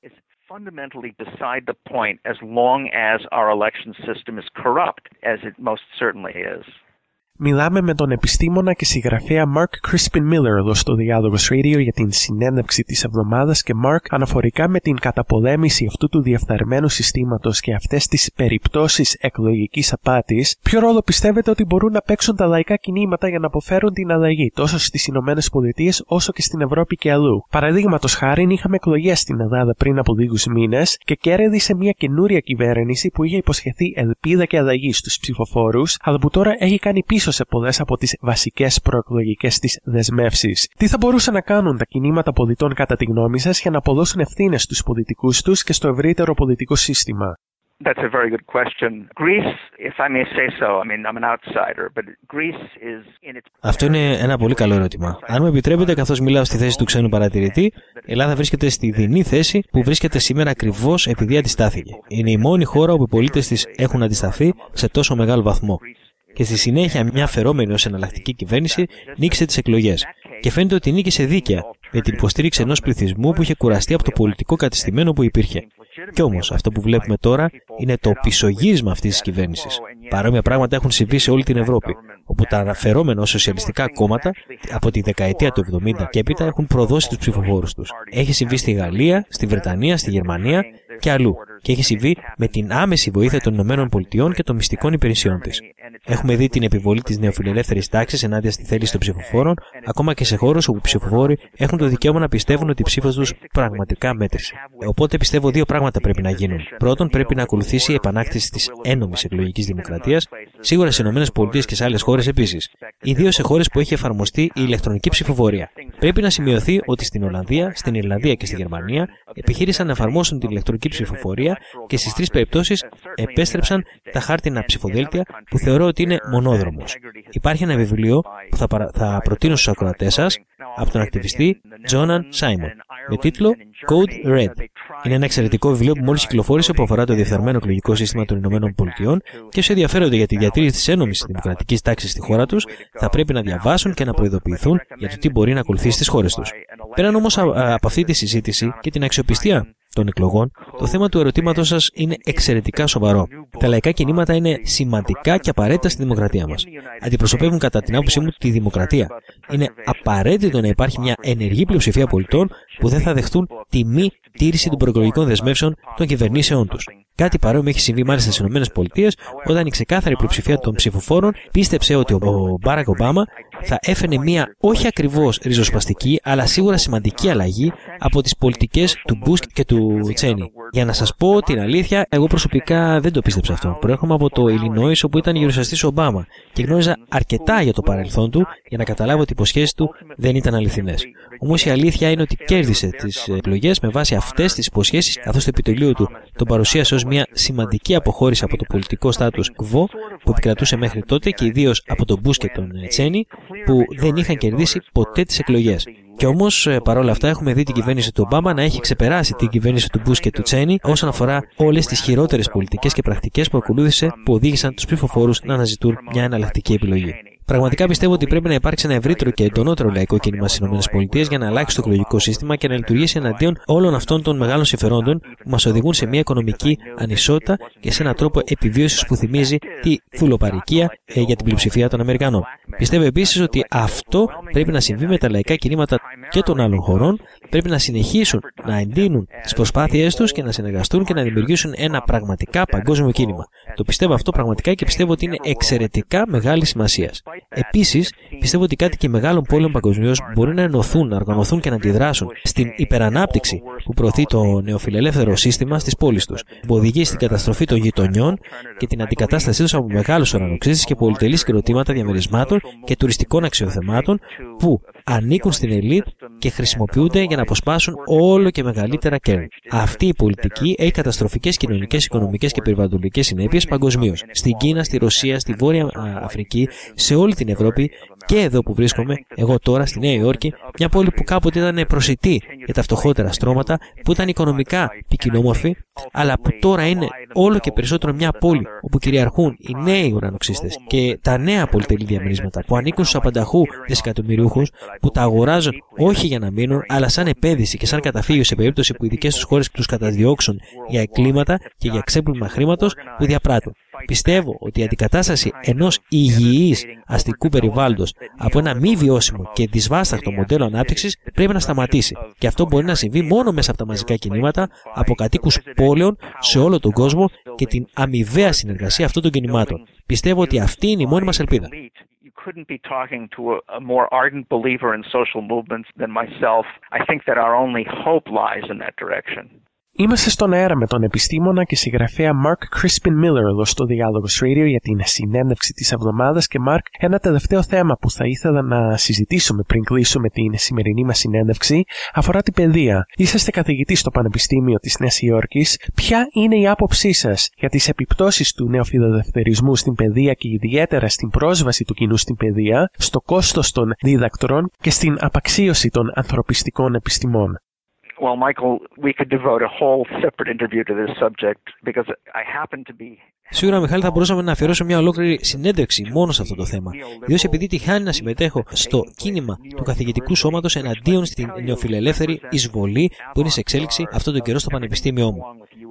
Μιλάμε με τον επιστήμονα και συγγραφέα Mark Crispin Miller εδώ στο Διάλογος Radio για την συνέντευξη της εβδομάδας και Mark αναφορικά με την καταπολέμηση αυτού του διαφθαρμένου συστήματος και αυτές τις περιπτώσεις εκλογικής απάτης, ποιο ρόλο πιστεύετε ότι μπορούν να παίξουν τα λαϊκά κινήματα για να αποφέρουν την αλλαγή τόσο στις Ηνωμένες Πολιτείες όσο και στην Ευρώπη και αλλού; Παραδείγματος χάρη είχαμε εκλογές στην Ελλάδα πριν από λίγους μήνες και κέρδισε μια καινούρια κυβέρνηση που είχε υποσχεθεί ελπίδα και αλλαγή στους ψηφοφόρους αλλά που τώρα έχει κάνει πίσω σε πολλές από τις βασικές προεκλογικές της δεσμεύσεις. Τι θα μπορούσαν να κάνουν τα κινήματα πολιτών κατά τη γνώμη σας για να αποδώσουν ευθύνες στους πολιτικούς τους και στο ευρύτερο πολιτικό σύστημα; That's a very good question. Greece, if I may say so, I mean, I'm an outsider, but Greece is in its... Αυτό είναι ένα πολύ καλό ερώτημα. Αν μου επιτρέπετε, καθώς μιλάω στη θέση του ξένου παρατηρητή, η Ελλάδα βρίσκεται στη δινή θέση που βρίσκεται σήμερα ακριβώς επειδή αντιστάθηκε. Είναι η μόνη χώρα όπου οι πολίτες της έχουν αντισταθεί σε τόσο μεγάλο βαθμό και στη συνέχεια μια φερόμενη ως εναλλακτική κυβέρνηση νίκησε τις εκλογές. Και φαίνεται ότι νίκησε δίκαια με την υποστήριξη ενός πληθυσμού που είχε κουραστεί από το πολιτικό κατεστημένο που υπήρχε. Κι όμως αυτό που βλέπουμε τώρα είναι το πισωγύρισμα αυτής της κυβέρνησης. Παρόμοια πράγματα έχουν συμβεί σε όλη την Ευρώπη, όπου τα αναφερόμενα σοσιαλιστικά κόμματα από τη δεκαετία του 70 και έπειτα έχουν προδώσει τους ψηφοφόρους τους. Έχει συμβεί στη Γαλλία, στη Βρετανία, στη Γερμανία και αλλού. Και έχει συμβεί με την άμεση βοήθεια των ΗΠΑ και των μυστικών υπηρεσιών της. Έχουμε δει την επιβολή της νεοφιλελεύθερης τάξης ενάντια στη θέληση των ψηφοφόρων, ακόμα και σε χώρου όπου οι ψηφοφόροι έχουν το δικαίωμα να πιστεύουν ότι η ψήφος τους πραγματικά μέτρησε. Οπότε πιστεύω δύο πράγματα πρέπει να γίνουν. Πρώτον, πρέπει να ακολουθήσει η επανάκτηση της ένομης εκλογικής δημοκρατίας, σίγουρα στις ΗΠΑ και σε άλλες χώρες επίσης. Ιδίως σε χώρες που έχει εφαρμοστεί η ηλεκτρονική ψηφοφορία. Πρέπει να σημειωθεί ότι στην Ολλανδία, στην Ιρλανδία και στη Γερμανία επιχείρησαν να εφαρμόσουν την ηλεκτρονική ψηφοφορία και στις τρεις περιπτώσεις επέστρεψαν τα χάρτινα ψηφοδέλτια που θεωρώ ότι είναι μονόδρομος. Υπάρχει ένα βιβλίο που θα, παρα... θα προτείνω στους ακροατές σας από τον ακτιβιστή Τζόναν Σάιμον με τίτλο Code Red. Είναι ένα εξαιρετικό βιβλίο που μόλις κυκλοφόρησε που αφορά το διεφθαρμένο εκλογικό σύστημα των Ηνωμένων Πολιτειών και όσοι ενδιαφέρονται για τη διατήρηση της ένομη δημοκρατικής τάξης στη χώρα τους θα πρέπει να διαβάσουν και να προειδοποιηθούν για το τι μπορεί να ακολουθήσει στις χώρες τους. Πέραν όμως από αυτή τη συζήτηση και την αξιοπιστία των εκλογών, το θέμα του ερωτήματο σας είναι εξαιρετικά σοβαρό. Τα λαϊκά κινήματα είναι σημαντικά και απαραίτητα στη δημοκρατία μας. Αντιπροσωπεύουν κατά την άποψή μου τη δημοκρατία. Είναι απαραίτητο να υπάρχει μια ενεργή πλειοψηφία πολιτών που δεν θα δεχτούν τη μη τήρηση των προεκλογικών δεσμεύσεων των κυβερνήσεών τους. Κάτι παρόμοιο έχει συμβεί μάλιστα στις ΗΠΑ όταν η ξεκάθαρη πλειοψηφία των ψηφοφόρων πίστεψε ότι ο Μπάρακ Ομπάμα θα έφερε μια όχι ακριβώς ριζοσπαστική αλλά σίγουρα σημαντική αλλαγή από τις πολιτικές του Μπούσκ και του Τσένι. Για να σας πω την αλήθεια, εγώ προσωπικά δεν το πίστεψα αυτό. Προέρχομαι από το Illinois όπου ήταν γερουσιαστής Ομπάμα και γνώριζα αρκετά για το παρελθόν του για να καταλάβω ότι οι υποσχέσεις του δεν ήταν αληθινές. Όμως η αλήθεια είναι ότι κέρδισε τις εκλογές με βάση αυτές τις υποσχέσεις, καθώς το επιτελείο του τον παρουσίασε ως μια σημαντική αποχώρηση από το πολιτικό status quo που επικρατούσε μέχρι τότε και ιδίως από τον Μπούς και τον Τσένι που δεν είχαν κερδίσει ποτέ τις εκλογές. Και όμως, ε, παρόλα αυτά, έχουμε δει την κυβέρνηση του Ομπάμα να έχει ξεπεράσει την κυβέρνηση του Μπούς και του Τσένι όσον αφορά όλες τις χειρότερες πολιτικές και πρακτικές που ακολούθησε που οδήγησαν τους ψηφοφόρους να αναζητούν μια εναλλακτική επιλογή. Πραγματικά πιστεύω ότι πρέπει να υπάρξει ένα ευρύτερο και εντονότερο λαϊκό κίνημα στις ΗΠΑ για να αλλάξει το εκλογικό σύστημα και να λειτουργήσει εναντίον όλων αυτών των μεγάλων συμφερόντων που μας οδηγούν σε μια οικονομική ανισότητα και σε έναν τρόπο επιβίωσης που θυμίζει τη φουλοπαρικία ε, για την πλειοψηφία των Αμερικανών. Πιστεύω επίσης ότι αυτό πρέπει να συμβεί με τα λαϊκά κινήματα και των άλλων χωρών, πρέπει να συνεχίσουν να εντείνουν τις προσπάθειές τους και να συνεργαστούν και να δημιουργήσουν ένα πραγματικά παγκόσμιο κίνημα. Το πιστεύω αυτό πραγματικά και πιστεύω ότι είναι εξαιρετικά μεγάλη σημασία. Επίσης, πιστεύω ότι κάτοικοι μεγάλων πόλεων παγκοσμίως μπορεί να ενωθούν, να οργανωθούν και να αντιδράσουν στην υπερανάπτυξη που προωθεί το νεοφιλελεύθερο σύστημα στις πόλεις τους, που οδηγεί στην καταστροφή των γειτονιών και την αντικατάστασή τους από μεγάλους ουρανοξύσει και πολυτελείς συγκροτήματα διαμερισμάτων και τουριστικών αξιοθεμάτων που ανήκουν στην ελίτ και χρησιμοποιούνται για να αποσπάσουν όλο και μεγαλύτερα κέρδη. Αυτή η πολιτική έχει καταστροφικές κοινωνικές, οικονομικές και περιβαλλοντικές συνέπειες παγκοσμίως. Στην Κίνα, στη Ρωσία, στη Βόρεια Αφρική, σε όλη την Ευρώπη και εδώ που βρίσκομαι, εγώ τώρα στη Νέα Υόρκη, μια πόλη που κάποτε ήταν προσιτή για τα φτωχότερα στρώματα, που ήταν οικονομικά ποικινόμορφη, αλλά που τώρα είναι όλο και περισσότερο μια πόλη όπου κυριαρχούν οι νέοι ουρανοξύστες και τα νέα πολυτελή διαμερίσματα που ανήκουν στους απανταχού δισεκατομμυρίουχου, που τα αγοράζουν όχι για να μείνουν, αλλά σαν επένδυση και σαν καταφύγιο σε περίπτωση που οι δικές τους χώρες τους καταδιώξουν για εκκλήματα και για ξέπλυμα χρήματος που διαπράττουν. Πιστεύω ότι η αντικατάσταση ενός υγιή αστικού περιβάλλοντος από ένα μη βιώσιμο και δυσβάσταχτο μοντέλο ανάπτυξης πρέπει να σταματήσει. Και αυτό μπορεί να συμβεί μόνο μέσα από τα μαζικά κινήματα, από κατοίκους πόλεων σε όλο τον κόσμο και την αμοιβαία συνεργασία αυτών των κινημάτων. Πιστεύω ότι αυτή είναι η μόνη μας ελπίδα. couldn't be talking to a, a, more ardent believer in social movements than myself. I think that our only hope lies in that direction. Είμαστε στον αέρα με τον επιστήμονα και συγγραφέα Mark Crispin Miller εδώ στο Dialogos Radio για την συνέντευξη της εβδομάδας και Mark, ένα τελευταίο θέμα που θα ήθελα να συζητήσουμε πριν κλείσουμε την σημερινή μας συνέντευξη αφορά την παιδεία. Είσαστε καθηγητής στο Πανεπιστήμιο της Νέας Υόρκης. Ποια είναι η άποψή σας για τις επιπτώσεις του νεοφιλελευθερισμού στην παιδεία και ιδιαίτερα στην πρόσβαση του κοινού στην παιδεία, στο κόστος των δίδακτρων και στην απαξίωση των ανθρωπιστικών επιστημών; Well, Michael, we could devote a whole separate interview to this subject because I happen to be Σίγουρα, Μιχάλη, θα μπορούσαμε να αφιερώσω μια ολόκληρη συνέντευξη μόνο σε αυτό το θέμα. Ιδίως επειδή τυχάνει να συμμετέχω στο κίνημα του καθηγητικού σώματος εναντίον στην νεοφιλελεύθερη εισβολή που είναι σε εξέλιξη αυτόν τον καιρό στο πανεπιστήμιό μου.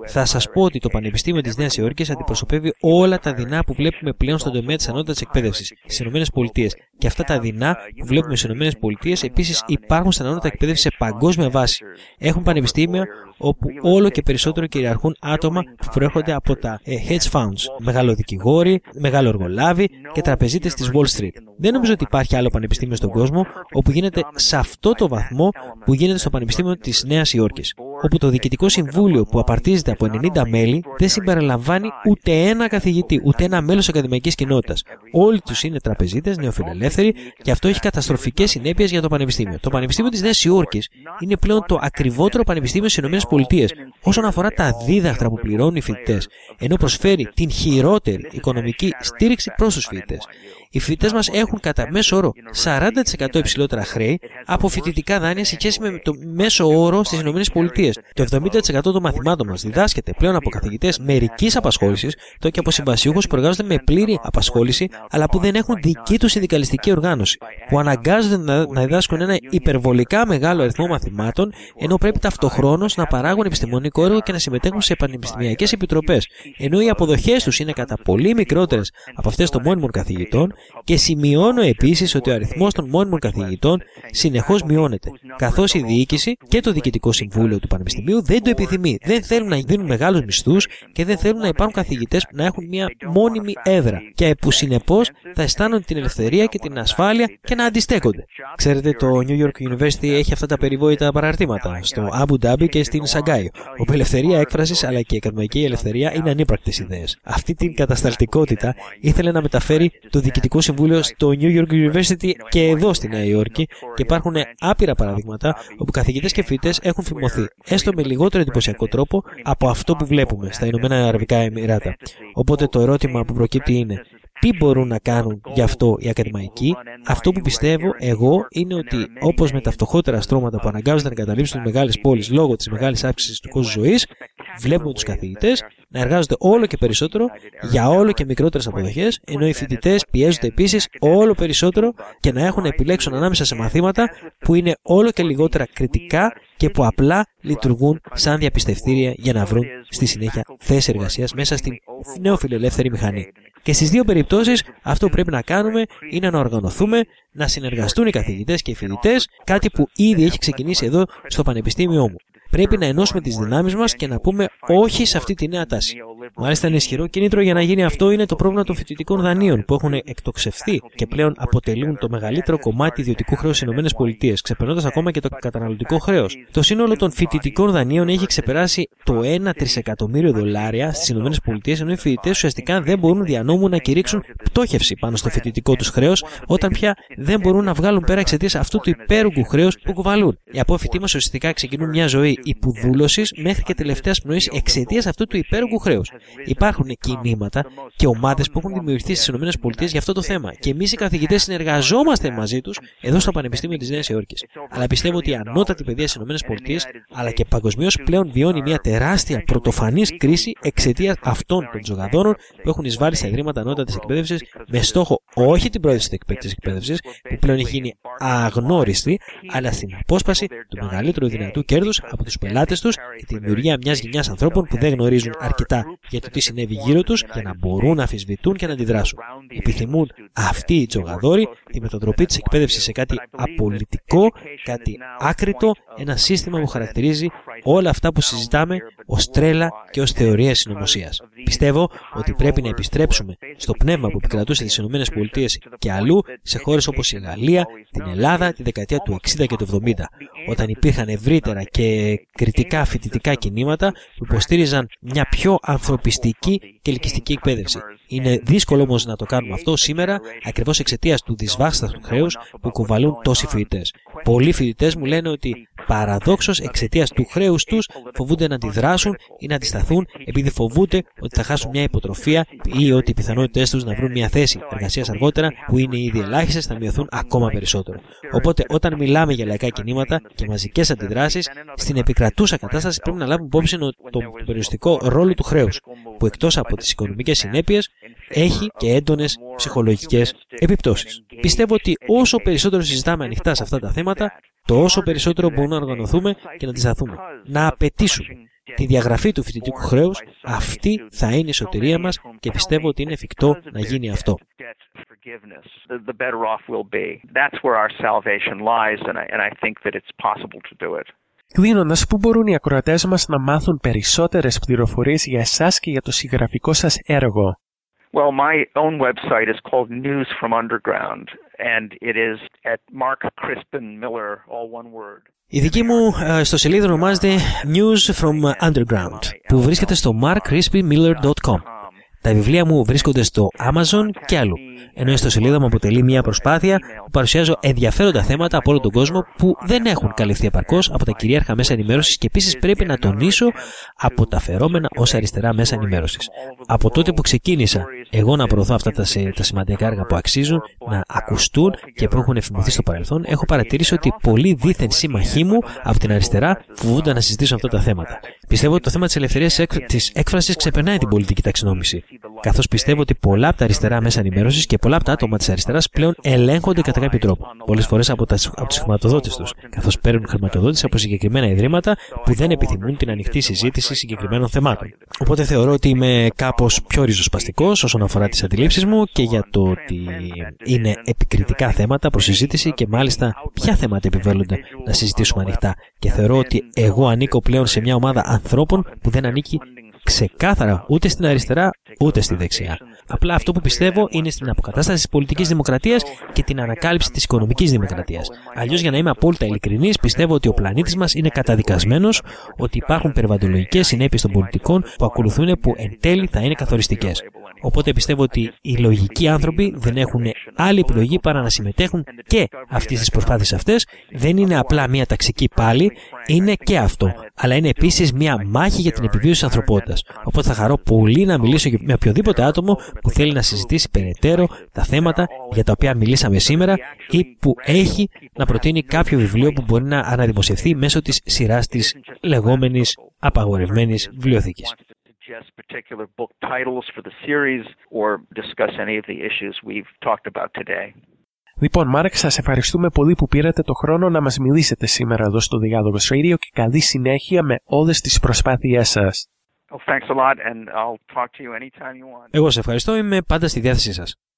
Θα σας πω ότι το Πανεπιστήμιο της Νέας Υόρκης αντιπροσωπεύει όλα τα δεινά που βλέπουμε πλέον στον τομέα της ανώτατης εκπαίδευσης στις ΗΠΑ. Και αυτά τα δεινά που βλέπουμε στις ΗΠΑ επίσης υπάρχουν στην ανώτατη εκπαίδευση σε παγκόσμια βάση. Έχουν πανεπιστήμια όπου όλο και περισσότερο κυριαρχούν άτομα που προέρχονται από τα ε, hedge funds, μεγάλο δικηγόροι, μεγάλο εργολάβοι και τραπεζίτες της Wall Street. Δεν νομίζω ότι υπάρχει άλλο πανεπιστήμιο στον κόσμο όπου γίνεται σε αυτό το βαθμό που γίνεται στο Πανεπιστήμιο της Νέας Υόρκης. Όπου το Διοικητικό Συμβούλιο που απαρτίζεται από 90 μέλη δεν συμπεριλαμβάνει ούτε ένα καθηγητή, ούτε ένα μέλος ακαδημαϊκής κοινότητας. Όλοι τους είναι τραπεζίτες, νεοφιλελεύθεροι και αυτό έχει καταστροφικές συνέπειες για το Πανεπιστήμιο. Το Πανεπιστήμιο της Νέας Υόρκης είναι πλέον το ακριβότερο πανεπιστήμιο στις ΗΠΑ όσον αφορά τα δίδακτρα που πληρώνουν οι φοιτητές, ενώ προσφέρει την χειρότερη οικονομική στήριξη προς τους φοιτητές. Οι φοιτητές μας έχουν κατά μέσο όρο 40% υψηλότερα χρέη από φοιτητικά δάνεια σε σχέση με το μέσο όρο στις ΗΠΑ. Το 70% των μαθημάτων μας διδάσκεται πλέον από καθηγητές μερικής απασχόλησης, το και από συμβασιούχους που εργάζονται με πλήρη απασχόληση, αλλά που δεν έχουν δική τους συνδικαλιστική οργάνωση, που αναγκάζονται να διδάσκουν ένα υπερβολικά μεγάλο αριθμό μαθημάτων, ενώ πρέπει ταυτοχρόνως να παράγουν επιστημονικό έργο και να συμμετέχουν σε πανεπιστημιακές επιτροπές, ενώ οι αποδοχές τους είναι κατά πολύ μικρότερες από αυτές των μόνιμων καθηγητών και σημειώνω επίσης ότι ο αριθμός των μόνιμων καθηγητών συνεχώς μειώνεται, καθώς η διοίκηση και το διοικητικό συμβούλιο του Πανεπιστημίου δεν το επιθυμεί. Δεν θέλουν να δίνουν μεγάλους μισθούς και δεν θέλουν να υπάρχουν καθηγητές που να έχουν μια μόνιμη έδρα και που συνεπώς θα αισθάνονται την ελευθερία και την ασφάλεια και να αντιστέκονται. Ξέρετε, το New York University έχει αυτά τα περιβόητα παραρτήματα στο Abu Dhabi και στην Σαγκάη, όπου η ελευθερία έκφρασης αλλά και η ακαδημαϊκή ελευθερία είναι ανύπαρκτες ιδέες. Αυτή την κατασταλτικότητα ήθελε να μεταφέρει το Διοικητικό Συμβούλιο στο New York University και εδώ στη Νέα Υόρκη και υπάρχουν άπειρα παραδείγματα όπου καθηγητές και φοιτητές έχουν φημωθεί, έστω με λιγότερο εντυπωσιακό τρόπο από αυτό που βλέπουμε στα Ηνωμένα Αραβικά Εμμυράτα. Οπότε το ερώτημα που προκύπτει είναι, τι μπορούν να κάνουν γι' αυτό οι ακαδημαϊκοί; Αυτό που πιστεύω εγώ είναι ότι όπως με τα φτωχότερα στρώματα που αναγκάζονται να καταλήψουν τι μεγάλες πόλεις λόγω της μεγάλης αύξησης του κόσμου ζωής, βλέπουμε τους καθηγητές να εργάζονται όλο και περισσότερο για όλο και μικρότερες αποδοχές, ενώ οι φοιτητές πιέζονται επίσης όλο περισσότερο και να έχουν να επιλέξουν ανάμεσα σε μαθήματα που είναι όλο και λιγότερα κριτικά και που απλά λειτουργούν σαν διαπιστευτήρια για να βρουν στη συνέχεια θέση εργασίας μέσα στην νεοφιλελεύθερη μηχανή. Και στις δύο περιπτώσεις, αυτό που πρέπει να κάνουμε είναι να οργανωθούμε, να συνεργαστούν οι καθηγητές και οι φοιτητές, κάτι που ήδη έχει ξεκινήσει εδώ στο Πανεπιστήμιό μου. Πρέπει να ενώσουμε τις δυνάμεις μας και να πούμε όχι σε αυτή τη νέα τάση. Μάλιστα, ένα ισχυρό κίνητρο για να γίνει αυτό είναι το πρόβλημα των φοιτητικών δανείων που έχουν εκτοξευθεί και πλέον αποτελούν το μεγαλύτερο κομμάτι ιδιωτικού χρέους στις ΗΠΑ, ξεπερνώντας ακόμα και το καταναλωτικό χρέος. Το σύνολο των φοιτητικών δανείων έχει ξεπεράσει το 1 τρισεκατομμύριο δολάρια στις ΗΠΑ, ενώ οι φοιτητές ουσιαστικά δεν μπορούν δια νόμου να κηρύξουν πτώχευση πάνω στο φοιτητικό τους χρέος, όταν πια δεν μπορούν να βγάλουν πέρα εξαιτίας αυτού του υπέρογκου χρέους που κουβαλούν. Οι απόφοιτοί μας ουσιαστικά ξεκινούν μια ζωή υπουδούλωση μέχρι και τελευταίας πνοής εξαιτίας αυτού του υπέρογκου χρέους. Υπάρχουν κινήματα και ομάδες που έχουν δημιουργηθεί στις ΗΠΑ για αυτό το θέμα. Και εμείς οι καθηγητές συνεργαζόμαστε μαζί τους εδώ στο Πανεπιστήμιο της Νέας Υόρκης. Αλλά πιστεύω ότι η ανώτατη παιδεία στις ΗΠΑ αλλά και παγκοσμίως πλέον βιώνει μια τεράστια πρωτοφανής κρίση εξαιτίας αυτών των τζογαδόρων που έχουν εισβάλει στα ιδρύματα ανώτατης εκπαίδευσης με στόχο όχι την πρόθεση της εκπαίδευσης που πλέον έχει γίνει αγνώριστη, αλλά στην απόσπαση του μεγαλύτερου δυνατού κέρδους από τους πελάτες τους και τη δημιουργία μιας γενιάς ανθρώπων που δεν γνωρίζουν αρκετά για το τι συνέβη γύρω τους για να μπορούν να αφισβητούν και να αντιδράσουν. Επιθυμούν αυτοί οι τζογαδόροι τη μετατροπή της εκπαίδευσης σε κάτι απολυτικό, κάτι άκρητο, ένα σύστημα που χαρακτηρίζει όλα αυτά που συζητάμε ως τρέλα και ως θεωρία συνωμοσίας. Πιστεύω ότι πρέπει να επιστρέψουμε στο πνεύμα που επικρατούσε στις ΗΠΑ και αλλού σε χώρες όπως η Γαλλία, την Ελλάδα τη δεκαετία του 60 και του 70, όταν υπήρχαν ευρύτερα και κριτικά φοιτητικά κινήματα που υποστήριζαν μια πιο ανθρωπιστική και ελκυστική εκπαίδευση. Είναι δύσκολο όμως να το κάνουμε αυτό σήμερα ακριβώς εξαιτίας του δυσβάστατου χρέους που κουβαλούν τόσοι φοιτητές. Πολλοί φοιτητές μου λένε ότι παραδόξως εξαιτίας του χρέους τους φοβούνται να αντιδράσουν ή να αντισταθούν επειδή φοβούνται ότι θα χάσουν μια υποτροφία ή ότι οι πιθανότητές τους να βρουν μια θέση εργασίας αργότερα που είναι ήδη ελάχιστες θα μειωθούν ακόμα περισσότερο. Οπότε όταν μιλάμε για λαϊκά κινήματα και μαζικές αντιδράσεις, στην επικρατούσα κατάσταση πρέπει να λάβουμε υπόψη τον περιοριστικό ρόλο του χρέους, που εκτός από τις οικονομικές συνέπειες έχει και έντονες ψυχολογικές επιπτώσεις. Πιστεύω ότι όσο περισσότερο συζητάμε ανοιχτά σε αυτά τα θέματα, τόσο περισσότερο μπορούμε να οργανωθούμε και να αντισταθούμε. Να απαιτήσουμε τη διαγραφή του φοιτητικού χρέους, αυτή θα είναι η σωτηρία μας και πιστεύω ότι είναι εφικτό να γίνει αυτό. Κλείνοντας, πού μπορούν οι ακροατές μας να μάθουν περισσότερες πληροφορίες για εσάς και για το συγγραφικό σας έργο; Well, my own website is called News from Underground, and it is at Mark Crispin Miller, all one word. Η δική μου στο σελίδα ονομάζεται News from Underground, που βρίσκεται στο markcrispinmiller.com. Τα βιβλία μου βρίσκονται στο Amazon και αλλού ενώ η ιστοσελίδα μου αποτελεί μια προσπάθεια που παρουσιάζω ενδιαφέροντα θέματα από όλο τον κόσμο που δεν έχουν καλυφθεί επαρκώς από τα κυρίαρχα μέσα ενημέρωσης και επίσης πρέπει να τονίσω από τα φερόμενα ως αριστερά μέσα ενημέρωσης. Από τότε που ξεκίνησα εγώ να προωθώ αυτά τα, τα σημαντικά έργα που αξίζουν να ακουστούν και που έχουν εφημωθεί στο παρελθόν, έχω παρατηρήσει ότι πολλοί δίθεν σύμμαχοί μου από την αριστερά φοβούνται να συζητήσουν αυτά τα θέματα. Πιστεύω ότι το θέμα της ελευθερίας της έκφρασης ξεπερνάει την πολιτική ταξινόμηση. Καθώς πιστεύω ότι πολλά από τα αριστερά μέσα ενημέρωσης και πολλά από τα άτομα της αριστεράς πλέον ελέγχονται κατά κάποιο τρόπο. Πολλές φορές από, από τους χρηματοδότες τους, καθώς παίρνουν χρηματοδότηση από συγκεκριμένα ιδρύματα που δεν επιθυμούν την ανοιχτή συζήτηση συγκεκριμένων θεμάτων. Οπότε θεωρώ ότι είμαι κάπως πιο ριζοσπαστικός όσον αφορά τις αντιλήψεις μου και για το ότι είναι επικριτικά θέματα προς συζήτηση και μάλιστα ποια θέματα επιβάλλονται να συζητήσουμε ανοιχτά. Και θεωρώ ότι εγώ ανήκω πλέον σε μια ομάδα ανθρώπων που δεν ανήκει ξεκάθαρα ούτε στην αριστερά ούτε στη δεξιά. Απλά αυτό που πιστεύω είναι στην αποκατάσταση της πολιτικής δημοκρατίας και την ανακάλυψη της οικονομικής δημοκρατίας. Αλλιώς, για να είμαι απόλυτα ειλικρινής, πιστεύω ότι ο πλανήτης μας είναι καταδικασμένος, ότι υπάρχουν περιβαλλοντολογικές συνέπειες των πολιτικών που ακολουθούν που εν τέλει θα είναι καθοριστικές. Οπότε πιστεύω ότι οι λογικοί άνθρωποι δεν έχουν άλλη επιλογή παρά να συμμετέχουν και αυτές τις προσπάθειες αυτές. Δεν είναι απλά μια ταξική πάλι, είναι και αυτό. Αλλά είναι επίσης μια μάχη για την επιβίωση της ανθρωπότητας. Οπότε θα χαρώ πολύ να μιλήσω με οποιοδήποτε άτομο που θέλει να συζητήσει περαιτέρω τα θέματα για τα οποία μιλήσαμε σήμερα ή που έχει να προτείνει κάποιο βιβλίο που μπορεί να αναδημοσιευθεί μέσω της σειράς της λεγόμενης απαγορευμένης βιβλιοθήκης. Λοιπόν, Μάρκ, σας ευχαριστούμε πολύ που πήρατε το χρόνο να μας μιλήσετε σήμερα εδώ στο Διάλογος Radio και καλή συνέχεια με όλες τις προσπάθειές σας. Εγώ σε ευχαριστώ, είμαι πάντα στη διάθεσή σας.